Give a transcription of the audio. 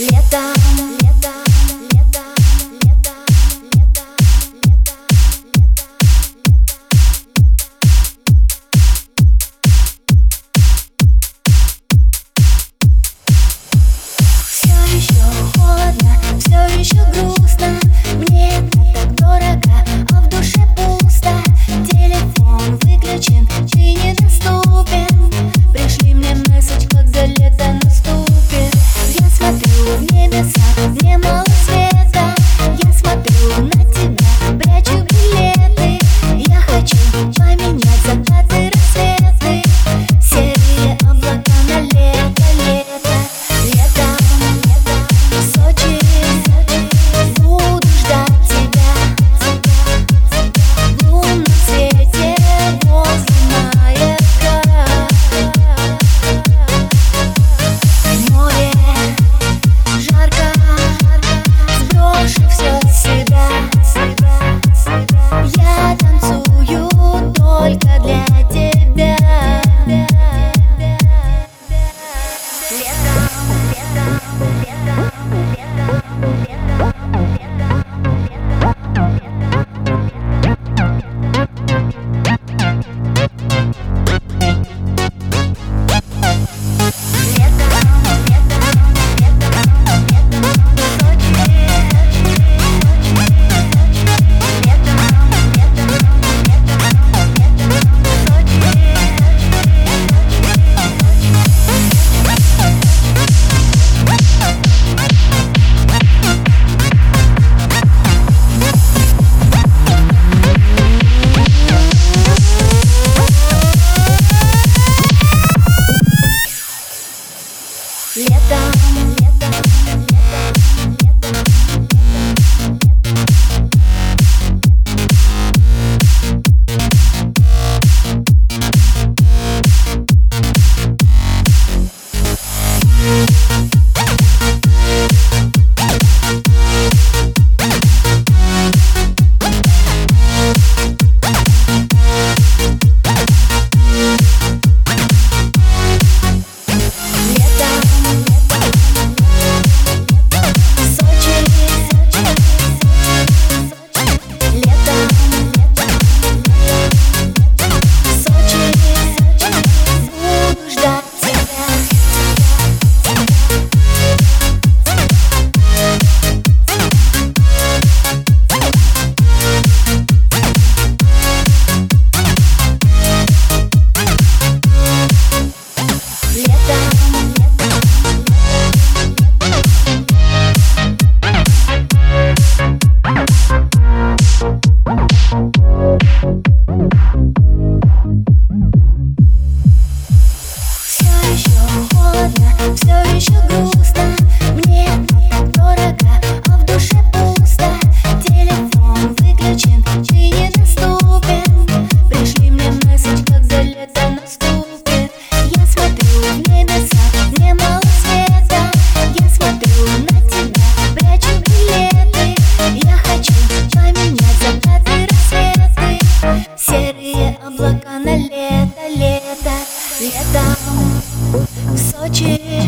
Летом, все еще грустно. Мне дорого, а в душе пусто. Телефон выключен и недоступен Пришли мне месседж, когда лето наступит. Я смотрю в небеса, мне мало света. Я смотрю на тебя, прячу билеты. Я хочу поменять закаты, рассветы. Серые облака на лето, лето, лето. 却